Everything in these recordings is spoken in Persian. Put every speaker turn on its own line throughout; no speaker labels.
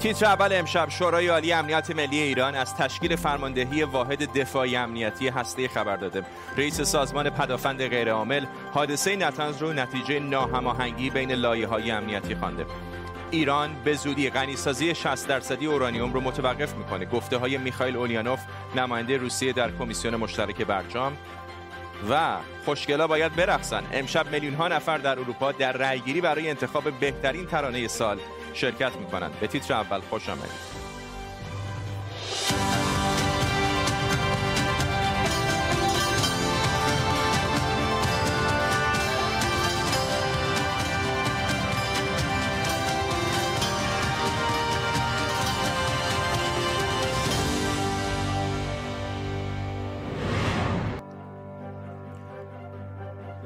تیتر اول امشب شورای عالی امنیت ملی ایران از تشکیل فرماندهی واحد دفاعی امنیتی هسته خبر داده. رئیس سازمان پدافند غیرعامل حادثه نتنز رو نتیجه ناهماهنگی بین لایه های امنیتی خوانده. ایران به زودی غنیسازی 60 درصدی اورانیوم رو متوقف می‌کنه. گفته های میخائیل اولیانوف نماینده روسیه در کمیسیون مشترک برجام. و خوشگلا باید برقصن. امشب میلیون ها نفر در اروپا در رأیگیری برای انتخاب بهترین ترانه سال شرکت می‌کنند. به تیتر اول خوش آمدید.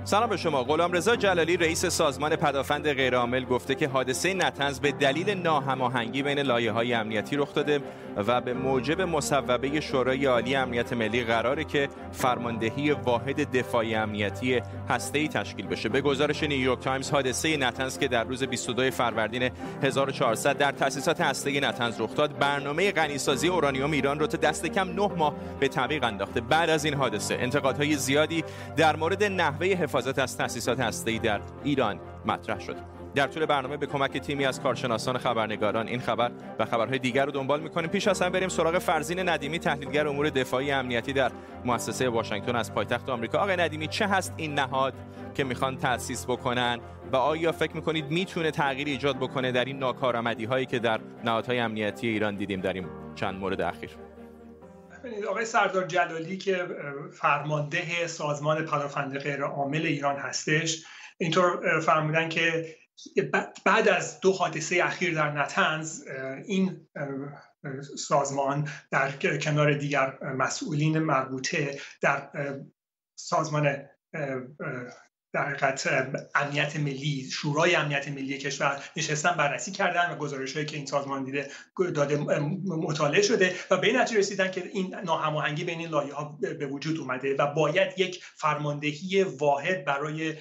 سلام به شما. غلام رضا جلالی رئیس سازمان پدافند غیرعامل گفته که حادثه نتنز به دلیل ناهماهنگی بین لایه های امنیتی رخ داده و به موجب مصوبه شورای عالی امنیت ملی قراره که فرماندهی واحد دفاعی امنیتی ای تشکیل بشه. به گزارش نیویورک تایمز حادثه نتنز که در روز 22 فروردین 1400 در تأسیسات هسته‌ای نتنز رخ داد برنامه غنیسازی اورانیوم ایران رو تا دست کم 9 ماه به تعویق انداخته. بعد از این حادثه انتقادهای زیادی در مورد نحوه حفاظت از تأسیسات هسته‌ای در ایران مطرح شد. در طول برنامه به کمک تیمی از کارشناسان خبرنگاران این خبر و خبرهای دیگر رو دنبال می‌کنیم. پیش از همه بریم سراغ فرزین ندیمی تحلیلگر امور دفاعی امنیتی در مؤسسه واشنگتن از پایتخت آمریکا. آقای ندیمی چه هست این نهاد که می‌خوان تأسیس بکنن و آیا فکر می‌کنید می‌تونه تغییر ایجاد بکنه در این ناکارآمدی هایی که در نهادهای امنیتی ایران دیدیم؟ در این چند مورد اخیر.
آقای سردار جلالی که فرمانده سازمان پدافند غیر عامل ایران هستش اینطور فرمودن که بعد از دو حادثه اخیر در نتنز این سازمان در کنار دیگر مسئولین مربوطه در سازمان در حقیقت امنیت ملی شورای امنیت ملی کشور نشستن بررسی کردن و گزارش هایی که این سازمان دیده داده مطالعه شده و به نتیجه رسیدن که این ناهماهنگی بین این لایه ها به وجود اومده و باید یک فرماندهی واحد برای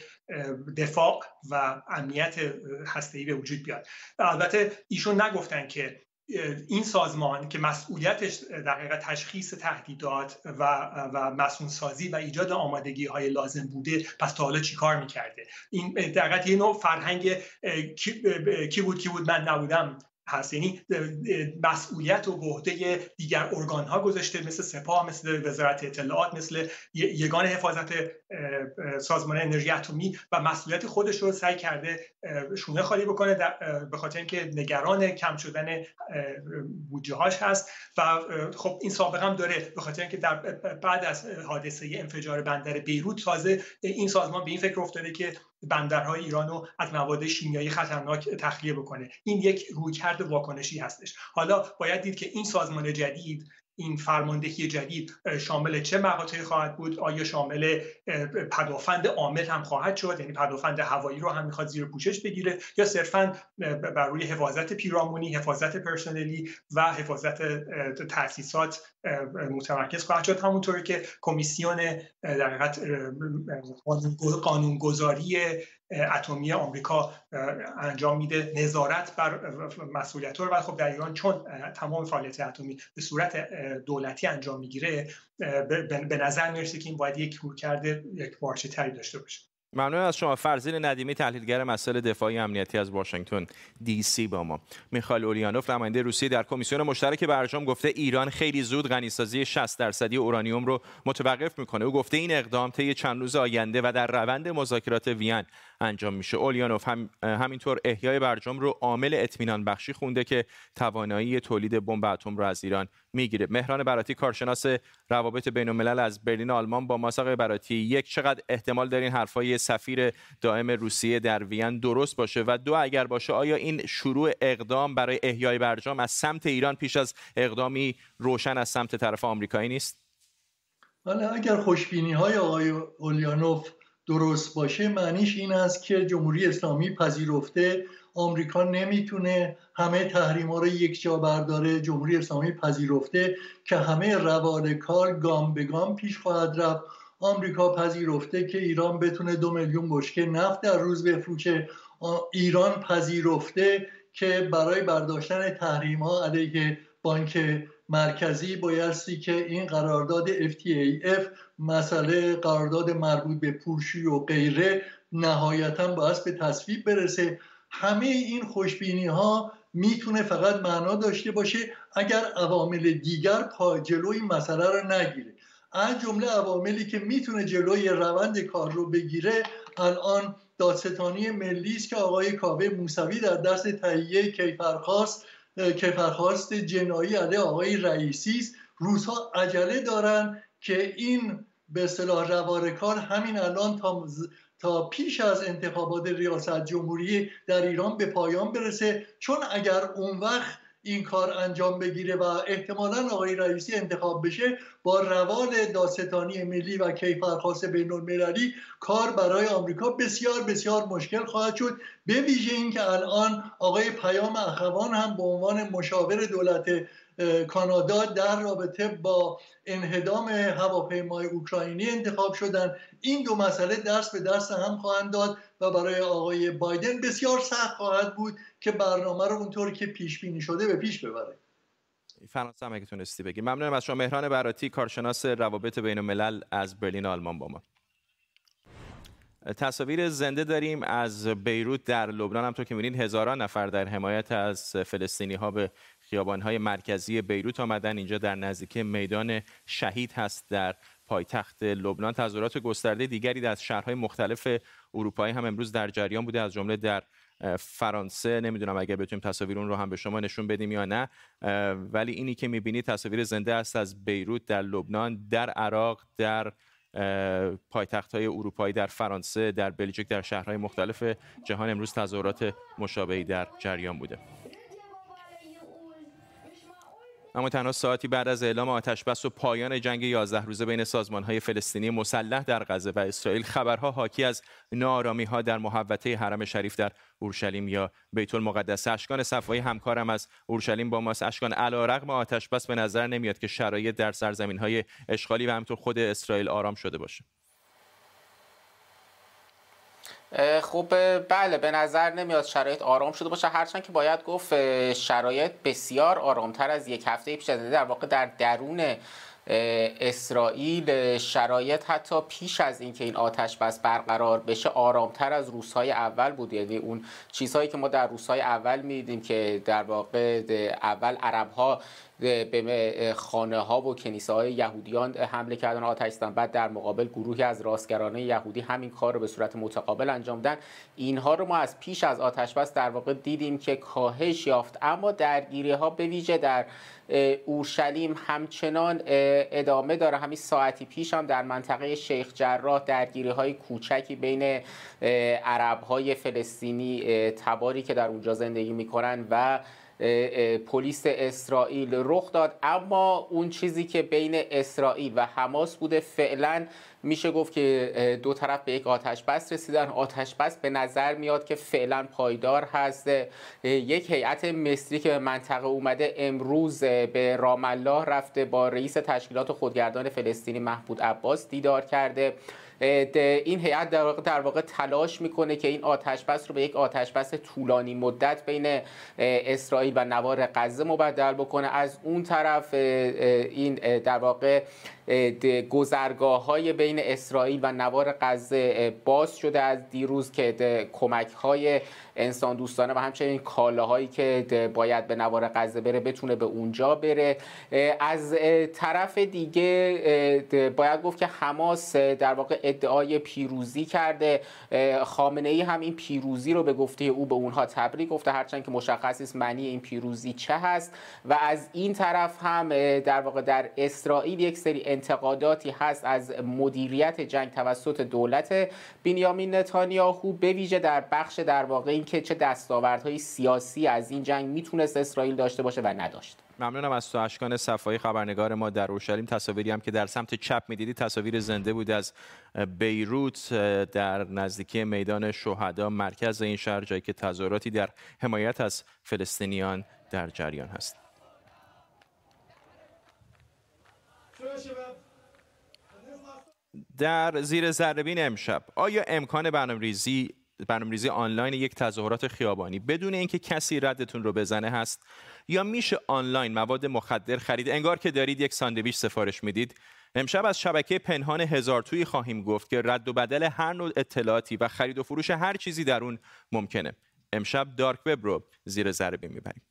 دفاع و امنیت هسته‌ای به وجود بیاد. البته ایشون نگفتن که این سازمان که مسئولیتش در تشخیص تهدیدات و و مسئول سازی و ایجاد آمادگی های لازم بوده پس تا حالا چیکار می‌کرده؟ این در یه نوع فرهنگ کی بود کی بود من نبودم. هست یعنی مسئولیت و عهده دیگر ارگان ها گذاشته مثل سپاه مثل وزارت اطلاعات مثل یگان حفاظت سازمان انرژی اتمی و مسئولیت خودش رو سعی کرده شونه خالی بکنه به خاطر اینکه نگران کم شدن بودجه هاش هست و خب این سابقه هم داره به خاطر اینکه در بعد از حادثه انفجار بندر بیروت تازه این سازمان به این فکر افتاده که بندرهای ایران رو از مواد شیمیایی خطرناک تخلیه بکنه. این یک رویکرد واکنشی هستش. حالا باید دید که این سازمان جدید این فرماندهی جدید شامل چه مقاطعی خواهد بود؟ آیا شامل پدافند عامل هم خواهد شد؟ یعنی پدافند هوایی رو هم می‌خواد زیر پوشش بگیره؟ یا صرفا بر روی حفاظت پیرامونی حفاظت پرسنلی و حفاظت تاسیسات متمرکز خواهد شد؟ همونطوری که کمیسیون در قانونگذاری اتمی آمریکا انجام میده نظارت بر مسئولیت رو. و خب در ایران چون تمام فعالیت اتمی به صورت دولتی انجام می‌گیره به نظر می‌رسه که این باید یک کرده یک بارچه تری داشته باشه.
ممنون از شما. فرزین ندیمی تحلیلگر مسائل دفاعی امنیتی از واشنگتن دی سی با ما. میخائیل اولیانوف نماینده روسیه در کمیسیون مشترک برجام گفته ایران خیلی زود غنیسازی 60 درصدی اورانیوم رو متوقف می‌کنه. او گفته این اقدام طی چند روز آینده و در روند مذاکرات وین انجام میشه. اولیانوف هم همینطور احیای برجام رو عامل اطمینان بخشی خونده که توانایی تولید بمب اتم رو از ایران می‌گیره. مهران براتی کارشناس روابط بین الملل از برلین آلمان با ماساق براتی یک چقدر احتمال دارین حرفای سفیر دائم روسیه در وین درست باشه؟ و دو اگر باشه آیا این شروع اقدام برای احیای برجام از سمت ایران پیش از اقدامی روشن از سمت طرف آمریکایی نیست؟
حالا اگر خوشبینی های آقای اولیانوف درست باشه معنیش این است که جمهوری اسلامی پذیرفته آمریکا نمی‌تونه همه تحریم ها رو یک جا برداره جمهوری اسلامی پذیرفته که همه روال کار گام به گام پیش خواهد رفت. آمریکا پذیرفته که ایران بتونه دو میلیون بشکه نفت در روز بفروشه. ایران پذیرفته که برای برداشتن تحریم ها علیه بانک مرکزی بایستی که این قرارداد FTAF مسئله قرارداد مربوط به پولشویی و غیره نهایتا باید به تصویب برسه. همه این خوشبینی ها می‌تونه فقط معنا داشته باشه اگر عوامل دیگر پا جلوی مسئله رو نگیره. از جمله عواملی که می‌تونه جلوی روند کار رو بگیره الان دادستانی ملی است که آقای کاوه موسوی در دست تهیه کیفرخواست کیفرخواست جنایی علیه آقای رئیسی است. روزها عجله دارن که این به اصطلاح روار کار همین الان تا تا پیش از انتخابات ریاست جمهوری در ایران به پایان برسه. چون اگر اون وقت این کار انجام بگیره و احتمالا آقای رئیسی انتخاب بشه با روال داستانی ملی و کیفرخواست بین المللی کار برای آمریکا بسیار بسیار مشکل خواهد شد. به ویژه اینکه الان آقای پیام اخوان هم به عنوان مشاور دولت کانادا در رابطه با انهدام هواپیمای اوکراینی انتخاب شدن. این دو مسئله درس به درس هم خواهند داد و برای آقای بایدن بسیار سخت خواهد بود که برنامه رو اونطور که پیش بینی شده به پیش ببره.
فرانسه هم اگه تونستی بگی. ممنونم از شما. مهران براتی کارشناس روابط بین الملل از برلین آلمان با ما. تصاویر زنده داریم از بیروت در لبنان. همطور که می‌بینید هزاران نفر در حمایت از فلسطینی ها به خیابانهای مرکزی بیروت آمدن اینجا در نزدیکی میدان شهید هست در پایتخت لبنان. تظاهرات گسترده دیگری در شهرهای مختلف اروپایی هم امروز در جریان بوده از جمله در فرانسه. نمی‌دونم اگر بتونیم تصاویر اون رو هم به شما نشون بدیم یا نه. ولی اینی که می‌بینید تصاویر زنده است از بیروت در لبنان در عراق در پایتخت های اروپایی در فرانسه در بلژیک در شهرهای مختلف جهان امروز تظاهرات مشابهی در جریان بوده. اما تنها ساعتی بعد از اعلام آتش بس و پایان جنگ 11 روزه بین های فلسطینی مسلح در غزه و اسرائیل خبرها حاکی از ها در محوطه حرم شریف در اورشلیم یا بیت المقدس. اشکان صفایی همکارم از اورشلیم با ماست. اشکان علیرغم آتش بس به نظر نمیاد که شرایط در های اشغالی و همطور خود اسرائیل آرام شده باشه.
خب بله به نظر نمیاد شرایط آرام شده باشه. هرچند که باید گفت شرایط بسیار آرامتر از یک هفته پیش از در واقع در درون اسرائیل شرایط حتی پیش از اینکه این آتش بس برقرار بشه آرامتر از روزهای اول بود. یعنی اون چیزهایی که ما در روزهای اول می‌دیدیم که در واقع اول عرب ها به خانه ها و کنیسه های یهودیان حمله کردن. آتش زدن بعد در مقابل گروهی از راستگرانه یهودی همین کار رو به صورت متقابل انجام دادن. اینها رو ما از پیش از آتش بس در واقع دیدیم که کاهش یافت. اما درگیری ها به ویژه در اورشلیم همچنان ادامه داره. همین ساعتی پیش هم در منطقه شیخ جراح درگیری های کوچکی بین عرب های فلسطینی تباری که در اونجا زندگی می‌کنن و پلیس اسرائیل رخ داد. اما اون چیزی که بین اسرائیل و حماس بوده فعلا میشه گفت که دو طرف به یک آتش بس رسیدن. آتش بس به نظر میاد که فعلا پایدار هست. یک هیئت مصری که به منطقه اومده امروز به رام الله رفته با رئیس تشکیلات خودگردان فلسطینی محمود عباس دیدار کرده. این هیئت در واقع تلاش می‌کنه که این آتش بس رو به یک آتش بس طولانی مدت بین اسرائیل و نوار غزه مبدل بکنه. از اون طرف این در واقع گذرگاه های بین اسرائیل و نوار غزه باز شده از دیروز که کمک های انسان دوستانه و همچنین کالاهایی که باید به نوار غزه بره بتونه به اونجا بره. از طرف دیگه باید گفت که حماس در واقع ادعای پیروزی کرده. خامنه ای هم این پیروزی رو به گفته او به اونها تبریک گفته هرچند که مشخص است معنی این پیروزی چه هست. و از این طرف هم در واقع در اسرائیل یک سری انتقاداتی هست از مدیریت جنگ توسط دولت بنیامین نتانیاهو به ویژه در بخش در واقع اینکه چه دستاوردهای سیاسی از این جنگ می‌تونست اسرائیل داشته باشه و نداشت.
ممنونم از تو اشکان صفایی خبرنگار ما در اورشلیم. تصاویری هم که در سمت چپ می‌دیدی تصاویر زنده بود از بیروت در نزدیکی میدان شهدا مرکز این شهر جایی که تظاهراتی در حمایت از فلسطینیان در جریان هست. در زیر ذربین امشب آیا امکان برنامه‌ریزی برنامه‌ریزی آنلاین یک تظاهرات خیابانی بدون اینکه کسی ردتون رو بزنه هست؟ یا میشه آنلاین مواد مخدر خرید؟ انگار که دارید یک ساندویچ سفارش می‌دید. امشب از شبکه پنهان هزار توی خواهیم گفت که رد و بدل هر نوع اطلاعاتی و خرید و فروش هر چیزی در اون ممکنه. امشب دارک وب رو زیر ضربه می‌بریم.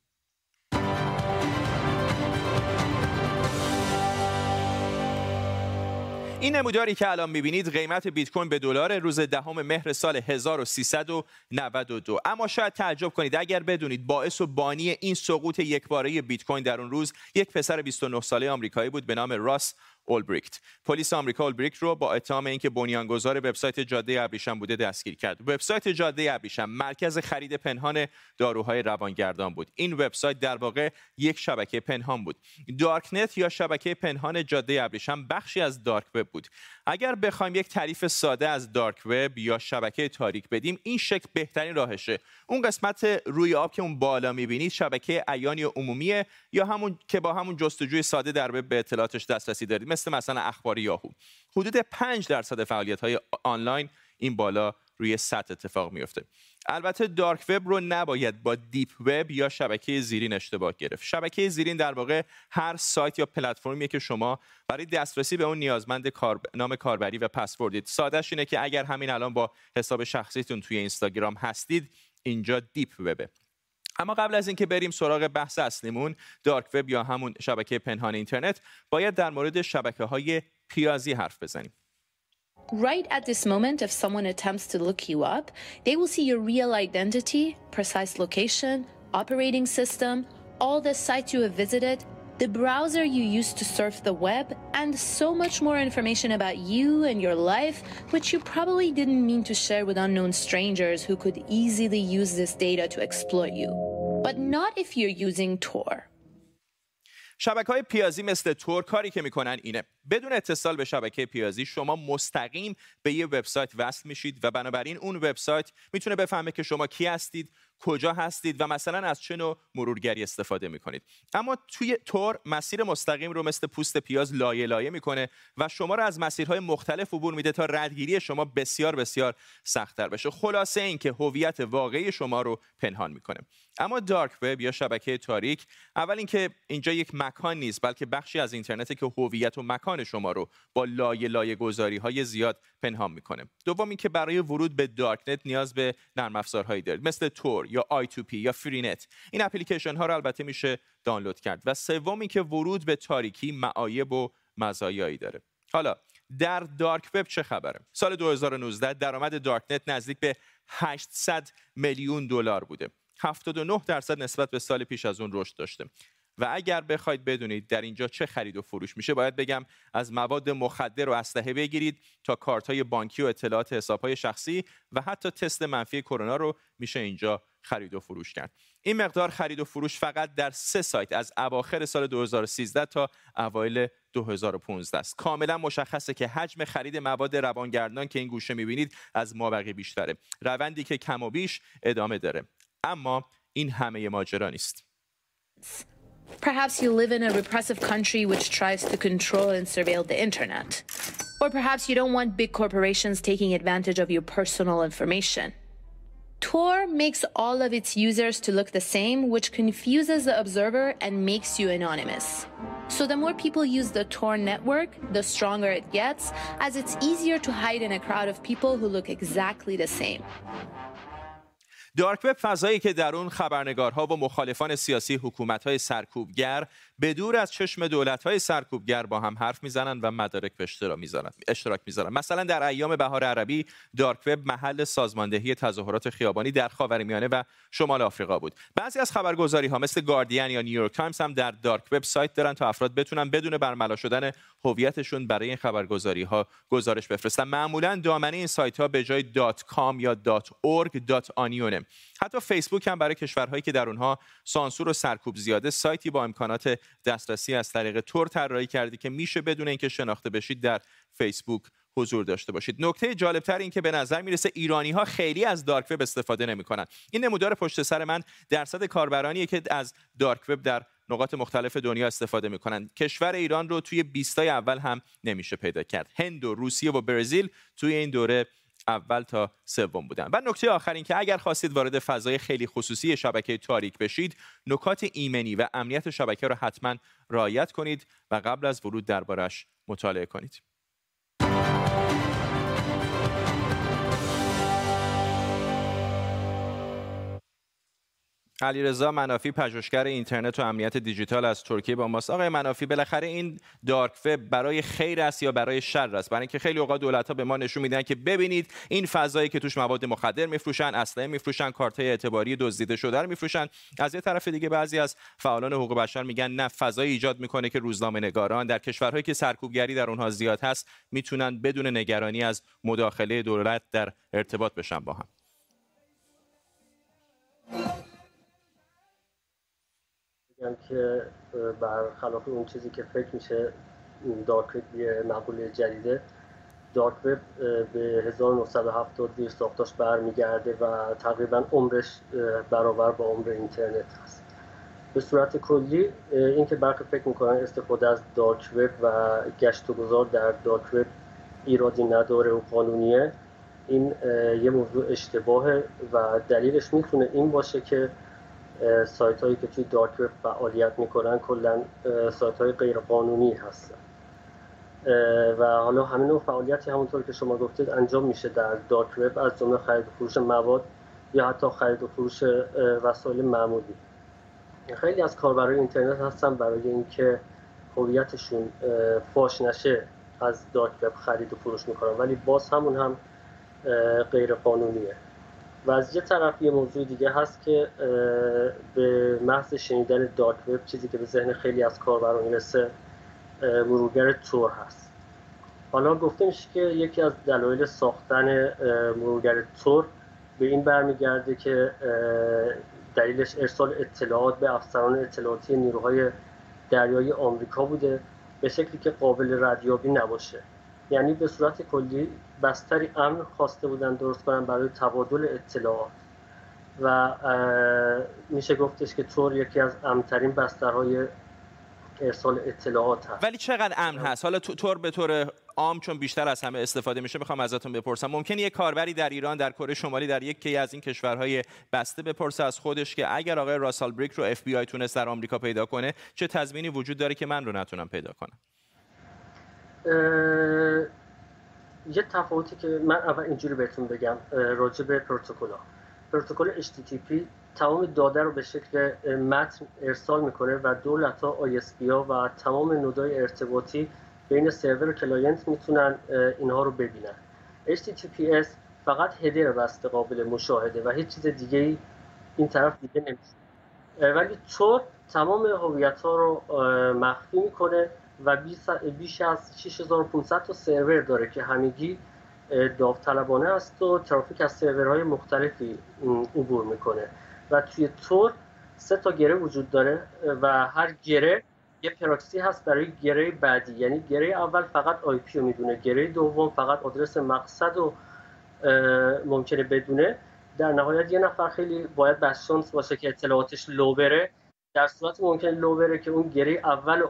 این نموداری که الان می‌بینید قیمت بیت کوین به دلار روز دهم مهر سال 1392 اما شاید تعجب کنید اگر بدونید باعث و بانی این سقوط یکباره بیت کوین در اون روز یک پسر 29 ساله آمریکایی بود به نام راس اولبریکت. پلیس آمریکا اولبریکت رو با اتهام اینکه بنیانگذار وبسایت جاده ابریشم بوده دستگیر کرد. وبسایت جاده ابریشم مرکز خرید پنهان داروهای روانگردان بود. این وبسایت در واقع یک شبکه پنهان بود. دارکنت یا شبکه پنهان جاده ابریشم بخشی از دارک وب بود. اگر بخوایم یک تعریف ساده از دارک وب یا شبکه تاریک بدیم این شکل بهترین راهشه. اون قسمت روی آب که اون بالا می‌بینید شبکه عیانی عمومیه یا همون که با همون جستجوی ساده در وب به اطلاعاتش دسترسی دارید مثل مثلا اخبار یاهو. حدود 5 درصد فعالیت های آنلاین این بالا روی سطح اتفاق میفته البته dark web رو نباید با deep web یا شبکه زیرین اشتباه گرفت. شبکه زیرین در واقع هر سایت یا پلتفرمیه که شما برای دسترسی به اون نیازمند. نام کاربری و پسوردید. سادهش اینه که اگر همین الان با حساب شخصیتون توی اینستاگرام هستید اینجا deep web ه اما قبل از اینکه بریم سراغ بحث اصلیمون dark web یا همون شبکه پنهان اینترنت باید در مورد شبکه های پیازی حرف بزنیم.
Right at this moment, if someone attempts to look you up, they will see your real identity, precise location, operating system, all the sites you have visited, the browser you used to surf the web, and so much more information about you and your life, which you probably didn't mean to share with unknown strangers who could easily use this data to exploit you. But not if you're using Tor.
شبکه های پیازی مثل تور کاری که میکنن اینه بدون اتصال به شبکه پیازی شما مستقیم به یه وبسایت وصل میشید و بنابراین اون وبسایت می‌تونه بفهمه که شما کی هستید کجا هستید و مثلا از چه نوع مرورگری استفاده می‌کنید. اما توی تور مسیر مستقیم رو مثل پوست پیاز لایه لایه می‌کنه و شما رو از مسیرهای مختلف عبور میده تا ردگیری شما بسیار بسیار سختتر بشه. خلاصه اینکه هویت واقعی شما رو پنهان می‌کنه. اما dark web یا شبکه تاریک اول اینکه اینجا یک مکان نیست بلکه بخشی از اینترنته که هویت و مکان شما رو با لایه لایه گذاری های زیاد پنهان می‌کنه. دوم اینکه برای ورود به darknet نیاز به نرم افزارهایی دارید مثل Tor یا I2P یا Freenet. این اپلیکیشن ها رو البته میشه دانلود کرد. و سوم اینکه ورود به تاریکی معایب و مزایایی داره. حالا در dark web چه خبره؟ سال 2019 درآمد darknet نزدیک به 800 میلیون دلار بوده. 79 درصد نسبت به سال پیش از اون رشد داشته. و اگر بخواید بدونید در اینجا چه خرید و فروش میشه باید بگم از مواد مخدر و اسلحه بگیرید تا کارت های بانکی و اطلاعات حساب های شخصی و حتی تست منفی کرونا رو میشه اینجا خرید و فروش کرد. این مقدار خرید و فروش فقط در سه سایت از اواخر سال 2013 تا اوایل 2015 است. کاملا مشخصه که حجم خرید مواد روانگردان که این گوشه می‌بینید از مابقی بیشتره. روندی که کم و بیش ادامه داره. اما این همه ماجرا نیست.
Perhaps you live in a repressive country which tries to control and surveil the internet. Or perhaps you don't want big corporations taking advantage of your personal information. Tor makes all of its users to look the same, which confuses the observer and makes you anonymous. So the more people use the Tor network, the stronger it gets, as it's easier to hide in a crowd of people who look exactly the same.
dark web فضایی که در اون خبرنگارها و مخالفان سیاسی حکومت‌های سرکوبگر به دور از چشم دولت‌های سرکوبگر با هم حرف می‌زنن و مدارک به اشتراک می‌ذارن مثلا در ایام بهار عربی dark web محل سازماندهی تظاهرات خیابانی در خاورمیانه و شمال آفریقا بود. بعضی از خبرگزاری ها مثل گاردین یا نیویورک تایمز هم در dark web سایت دارن تا افراد بتونن بدون برملا شدن هویتشون برای این خبرگزاری ها گزارش بفرستن. معمولا دامنه این سایت ها به جای .com یا .org .onion حتی فیسبوک هم برای کشورهایی که در اونها سانسور و سرکوب زیاده سایتی با امکانات دسترسی از طریق تور طراحی کردی که میشه بدون اینکه شناخته بشید در فیسبوک حضور داشته باشید. نکته جالبتر این که به نظر می‌رسه ایرانی ها خیلی از دارک وب استفاده نمی‌کنن. این نمودار پشت سر من درصد کاربرانیه که از دارک وب در نقاط مختلف دنیا استفاده می‌کنن. کشور ایران رو توی بیستای اول هم نمیشه پیدا کرد. هند و روسیه و برزیل توی این دوره اول تا سوم بودن. و نکته آخر این که اگر خواستید وارد فضای خیلی خصوصی شبکه تاریک بشید نکات ایمنی و امنیت شبکه رو حتما رعایت کنید و قبل از ورود دربارش مطالعه کنید. علیرضا منافی پژوهشگر اینترنت و امنیت دیجیتال از ترکیه با ماست. آقای منافی بالاخره این دارک وب برای خیر است یا برای شر است؟ برای اینکه خیلی اوقات دولت ها به ما نشون میدن که ببینید این فضایی که توش مواد مخدر میفروشن اسلحه میفروشن کارت اعتباری دزدیده شده رو میفروشن. از یه طرف دیگه بعضی از فعالان حقوق بشر میگن نه فضایی ایجاد می‌کنه که روزنامه نگاران. در کشورهایی که سرکوبگری در اونها زیاد هست می‌تونن بدون نگرانی از مداخله دولت در ارتباط بشن با هم.
میگم که برخلاف اون چیزی که فکر میشه دارک وب یه مقوله جدیده دارک وب به 1970 دیر ساختاش برمیگرده و تقریبا عمرش برابر با عمر اینترنت هست. به صورت کلی اینکه برخی فکر می‌کنن استفاده از دارک وب و گشت و گذار در دارک وب ایرادی نداره و قانونیه این یه موضوع اشتباهه و دلیلش می‌تونه این باشه که سایت هایی که توی دارک وب فعالیت می‌کنن کلا سایت های غیر قانونی هستن و حالا همین نوع فعالیتی همونطور که شما گفتید انجام میشه در دارک وب از جمله خرید و فروش مواد یا حتی خرید و فروش وسایل معمولی. خیلی از کاربرای اینترنت هستن برای اینکه هویتشون فاش نشه از دارک وب خرید و فروش می‌کنن ولی باز همون هم غیر قانونیه و از یه طرف یه موضوع دیگه هست که به محض شنیدن دارک وب چیزی که به ذهن خیلی از کاربران می‌رسه مرورگر تور هست. حالا گفته میشه که یکی از دلایل ساختن مرورگر تور به این برمیگرده که دلیلش ارسال اطلاعات به افسران اطلاعاتی نیروهای دریایی آمریکا بوده به شکلی که قابل ردیابی نباشه. یعنی به صورت کلی بستری امن خواسته بودن درست کنن برای تبادل اطلاعات. و میشه گفتش که تور یکی از امنترین بسترهای ارسال اطلاعات هست.
ولی چقدر امن هست؟ حالا تور به طور عام چون بیشتر از همه استفاده میشه می‌خوام ازتون بپرسم. ممکن یک کاربری در ایران در کره شمالی در یکی از این کشورهای بسته بپرسه از خودش که اگر آقای راسال بریک رو اف بی آی تونست در آمریکا پیدا کنه چه تضمینی وجود داره که من رو نتونم پیدا کنم؟
یه تفاوتی که من اول اینجوری بهتون بگم راجع به پروتکل ها پروتکل HTTP تمام داده رو به شکل متن ارسال می‌کنه و دولت ها ISP ها و تمام node ای ارتباطی بین سرور و client می‌تونن اینها رو ببینن. HTTPS فقط header بسته قابل مشاهده و هیچ چیز دیگه این طرف دیگه نمیشه. ولی تور تمام هویت ها رو مخفی می‌کنه و بیش از 6500 تا سرور داره که همگی داوطلبانه است و ترافیک از سرورهای مختلفی عبور می‌کنه. و توی تور سه تا گره وجود داره و هر گره یه پراکسی هست برای گره بعدی. یعنی گره اول فقط IP رو می‌دونه گره دوم فقط آدرس مقصد رو ممکنه بدونه. در نهایت یه نفر خیلی باید بدشانس باشه که اطلاعاتش لو بره. در صورتی ممکنه لو بره که اون گره اول و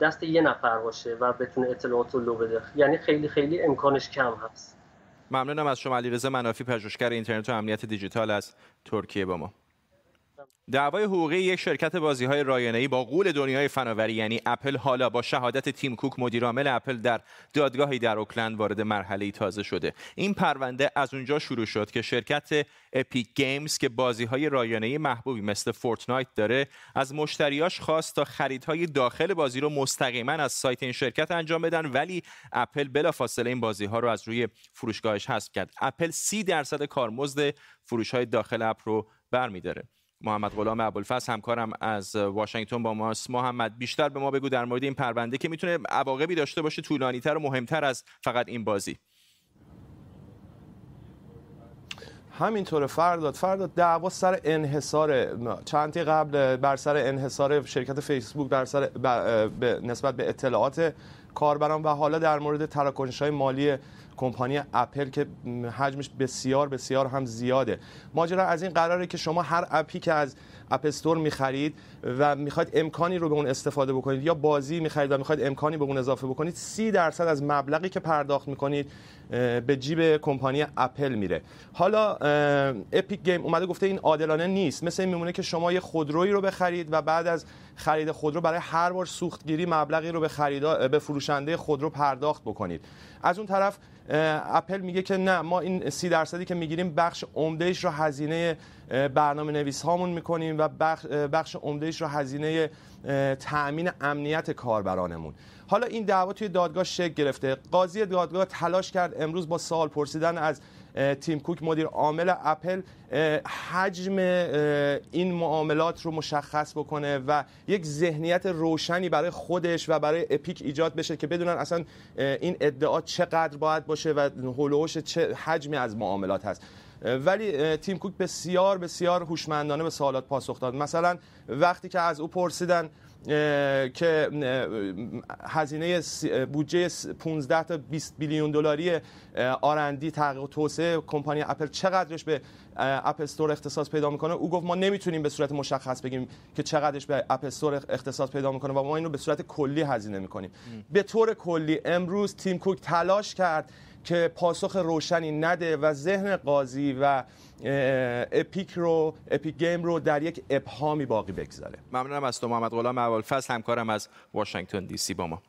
دست یه نفر باشه و بتونه اطلاعات رو لو بده. یعنی خیلی خیلی امکانش کم هست.
ممنونم از شما علیرضا منافی پژوهشگر اینترنت و امنیت دیجیتال از ترکیه با ما. دعوای حقوقی یک شرکت بازی های رایانه‌ای با غول دنیای فناوری یعنی اپل حالا با شهادت تیم کوک مدیرعامل اپل در دادگاهی در اوکلند وارد مرحله تازه شده. این پرونده از اونجا شروع شد که شرکت اپیک گیمز که بازی های رایانه‌ای محبوبی مثل فورتنایت داره از مشتریاش خواست تا خریدهای داخل بازی رو مستقیما از سایت این شرکت انجام بدن ولی اپل بلافاصله این بازی ها رو از روی فروشگاهش حذف کرد. اپل سی درصد کارمزد فروش های داخل اپ رو برمیداره. محمد غلام ابوالفضل همکارم از واشنگتن با ماست. محمد بیشتر به ما بگو در مورد این پرونده که می‌تونه عواقبی داشته باشه طولانیتر و مهمتر از فقط این بازی.
همینطور فرداد فرداد دعوا سر انحصار چندی قبل بر سر انحصار شرکت فیسبوک بر سر نسبت به اطلاعات کاربران و حالا در مورد تراکنش های مالی کمپانی اپل که حجمش بسیار بسیار هم زیاده. ماجرا از این قراره که شما هر اپی که از اپستور می‌خرید و می‌خواید امکانی رو به اون استفاده بکنید یا بازی می‌خرید و می‌خواید امکانی به اون اضافه بکنید سی درصد از مبلغی که پرداخت می‌کنید به جیب کمپانی اپل میره. حالا اپیک گیم اومده گفته این عادلانه نیست. مثل این میمونه که شما یه خودرویی رو بخرید و بعد از خرید خودرو برای هر بار سوختگیری مبلغی رو به خریدا به فروشنده خودرو پرداخت بکنید. از اون طرف اپل میگه که نه ما این سی درصدی که می‌گیریم بخش عمدهش رو هزینه برنامه نویس هامون می‌کنیم و بخش عمدهش رو هزینه تأمین امنیت کاربرانمون. حالا این دعوا توی دادگاه شکل گرفته. قاضی دادگاه تلاش کرد امروز با سوال پرسیدن از تیم کوک مدیر عامل اپل حجم این معاملات رو مشخص بکنه و یک ذهنیت روشنی برای خودش و برای اپیک ایجاد بشه که بدونن اصلا این ادعا چقدر باید باشه و هولوش چه حجمی از معاملات هست. ولی تیم کوک بسیار بسیار هوشمندانه به سوالات پاسخ داد. مثلا وقتی که از او پرسیدن که هزینه بودجه 15 تا 20 بیلیون دلاری آرندی تحقیق و توسعه کمپانی اپل چقدرش به اپ استور اختصاص پیدا می‌کنه؟ او گفت ما نمی‌تونیم به صورت مشخص بگیم که چقدرش به اپ استور اختصاص پیدا می‌کنه و ما اینو به صورت کلی هزینه می‌کنیم. به طور کلی امروز تیم کوک تلاش کرد که پاسخ روشنی نده و ذهن قاضی و اپیک رو اپیک گیم رو در یک ابهامی باقی بگذاره.
ممنونم از تو محمد غلام اول فصل. همکارم از واشنگتن دی سی با ما.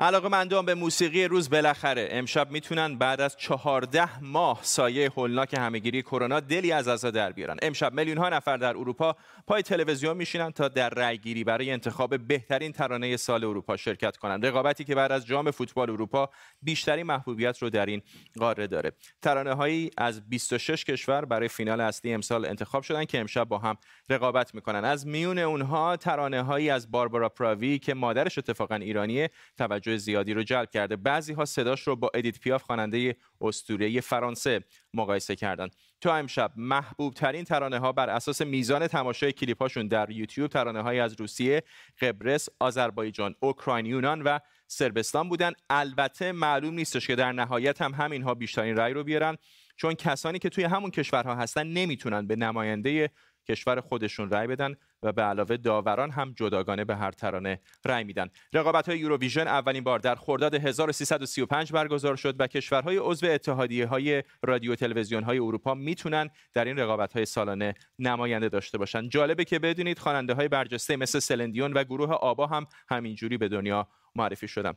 علاقه مندان به موسیقی روز بالاخره. امشب می‌تونن بعد از چهارده ماه سایه هولناک همهگیری کرونا دلی از ازا در بیارن. امشب میلیون ها نفر در اروپا پای تلویزیون میشینن تا در رأیگیری برای انتخاب بهترین ترانه سال اروپا شرکت کنند رقابتی که بعد از جام فوتبال اروپا بیشترین محبوبیت رو در این قاره داره. ترانه هایی از 26 کشور برای فینال اصلی امسال انتخاب شدن که امشب با هم رقابت می‌کنن. از میون اونها ترانه هایی از باربارا پراوی که مادرش اتفاقا ایرانیه توجه زیادی رو جلب کرده. بعضی ها صداش رو با ادیت پیاف خواننده اسطوره فرانسه مقایسه کردند تا امشب محبوب ترین ترانه ها بر اساس میزان تماشای کلیپاشون در یوتیوب ترانه هایی از روسیه، قبرس، آذربایجان، اوکراین، یونان و سربستان بودن. البته معلوم نیستش که در نهایت هم همینها بیشترین رأی رو بیارن چون کسانی که توی همون کشورها هستن نمی‌تونن به نماینده کشور خودشون رأی بدن. و به علاوه داوران هم جداگانه به هر ترانه رأی میدن. رقابت های یوروویژن اولین بار در خرداد 1335 برگزار شد و کشورهای عضو اتحادیه های رادیو تلویزیون های اروپا می‌تونن در این رقابت های سالانه نماینده داشته باشن. جالبه که بدونید خواننده های برجسته مثل سلندیون و گروه آبا هم همینجوری به دنیا معرفی شدن.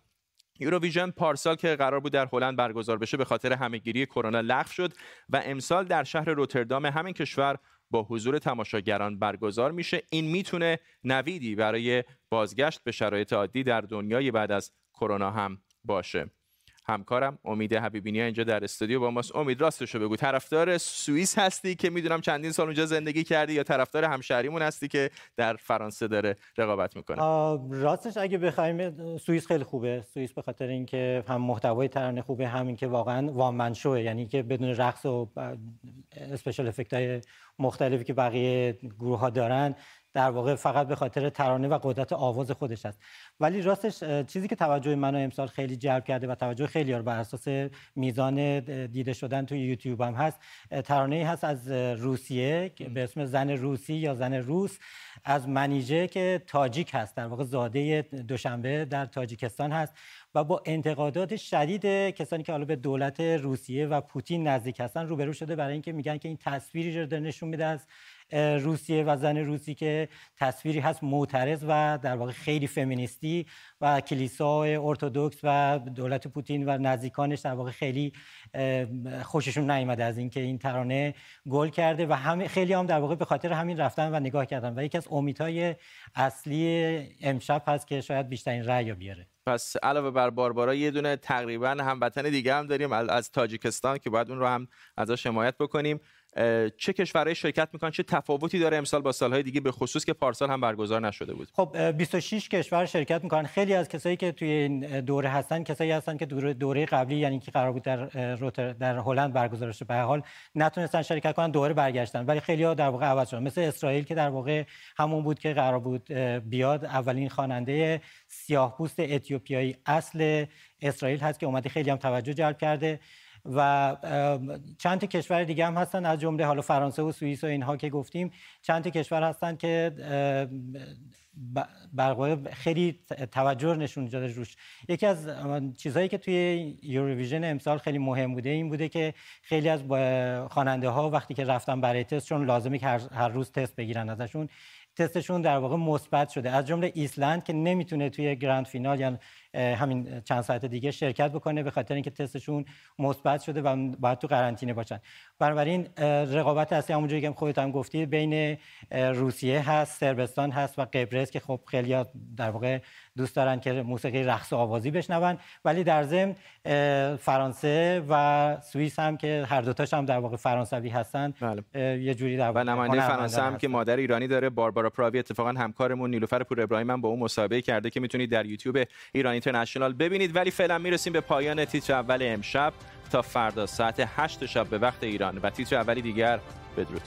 یوروویژن پارسال که قرار بود در هلند برگزار بشه به خاطر همهگیری کرونا لغو شد و امسال در شهر روتردام همین کشور با حضور تماشاگران برگزار میشه. این می‌تونه نویدی برای بازگشت به شرایط عادی در دنیای بعد از کرونا هم باشه. همکارم امید حبیبینی اینجا در استودیو با ماست. امید راستشو بگو. طرفدار سوئیس هستی که می‌دونم چندین سال اونجا زندگی کردی یا طرفدار همشهریمون هستی که در فرانسه داره رقابت می‌کنه؟
راستش اگه بخوایم سوئیس خیلی خوبه. سوئیس به خاطر اینکه هم محتوای ترانه خوبه همین که واقعا وان شوه یعنی که بدون رقص و اسپشال افکت های مختلفی که بقیه گروه ها دارن در واقع فقط به خاطر ترانه و قدرت آواز خودش است. ولی راستش چیزی که توجه منو امسال خیلی جلب کرده و توجه خیلی بر اساس میزان دیده شدن توی یوتیوب هم هست ترانه هست از روسیه به اسم زن روسی یا زن روس از منیژه که تاجیک هست. در واقع زاده دوشنبه در تاجیکستان هست و با انتقادات شدید کسانی که حالا به دولت روسیه و پوتین نزدیک هستن روبرو شده برای اینکه میگن که این تصویری رو نشون میده از روسیه و زن روسی که تصویری هست معترض و در واقع خیلی فمینیستی و کلیسای ارتودکس و دولت پوتین و نزدیکانش در واقع خیلی خوششون نیامده از اینکه این ترانه گل کرده و هم خیلی هم در واقع به خاطر همین رفتن و نگاه کردن و یکی از امیدهای اصلی امشب هست که شاید بیشترین رأی بیاره.
پس علاوه بر باربارا یه دونه تقریبا هموطن دیگه هم داریم از تاجیکستان که باید اون رو هم ازش حمایت بکنیم. چه کشورهای شرکت می‌کنن چه تفاوتی داره امسال با سالهای دیگه به خصوص که پارسال هم برگزار نشده بود.
خب 26 کشور شرکت می‌کنن. خیلی از کسایی که توی این دوره هستن کسایی هستن که دوره, دوره قبلی یعنی که قرار بود در روتر در هلند برگزار شه به حال نتونستن شرکت کنن دوره برگشتن. ولی خیلی ها در واقع عوض شدن. مثل اسرائیل که در واقع همون بود که قرار بود بیاد. اولین خواننده سیاه‌پوست اتیوپیایی اصل اسرائیل هست که اومده خیلی هم توجه جلب کرده. و چند تا کشور دیگه هم هستن از جمله حالا فرانسه و سوئیس و اینها که گفتیم. چند تا کشور هستن که برقای خیلی توجه نشون داده روش. یکی از چیزهایی که توی یوروویژن امسال خیلی مهم بوده این بوده که خیلی از خواننده ها وقتی که رفتن برای تست چون لازمه که هر روز تست بگیرن ازشون تستشون در واقع مثبت شده. از جمله ایسلند که نمی‌تونه توی گرند فینال یا همین چند ساعت دیگه شرکت بکنه به خاطر اینکه تستشون مثبت شده و باید تو قرنطینه باشن. بنابراین رقابت اصلی همونجوری که خودت هم گفتی بین روسیه هست سربستان هست و قبرس که خب خیلی در واقع دوست دارن که موسیقی رقص و آوازی بشنون. ولی در ضمن فرانسه و سوئیس هم که هر دوتاش هم در واقع فرانسوی هستن بله. یه جوری در
واقع و نماینده فرانسه هم که مادر ایرانی داره باربارا پراوی اتفاقا همکارمون نیلوفر پور ابراهیم هم با اون مسابقه کرده که می‌تونید در یوتیوب ایران اینترنشنال ببینید. ولی فعلا می‌رسیم به پایان تیتر اول امشب. تا فردا ساعت 8 شب به وقت ایران. و تیتر اولی دیگر بدرود.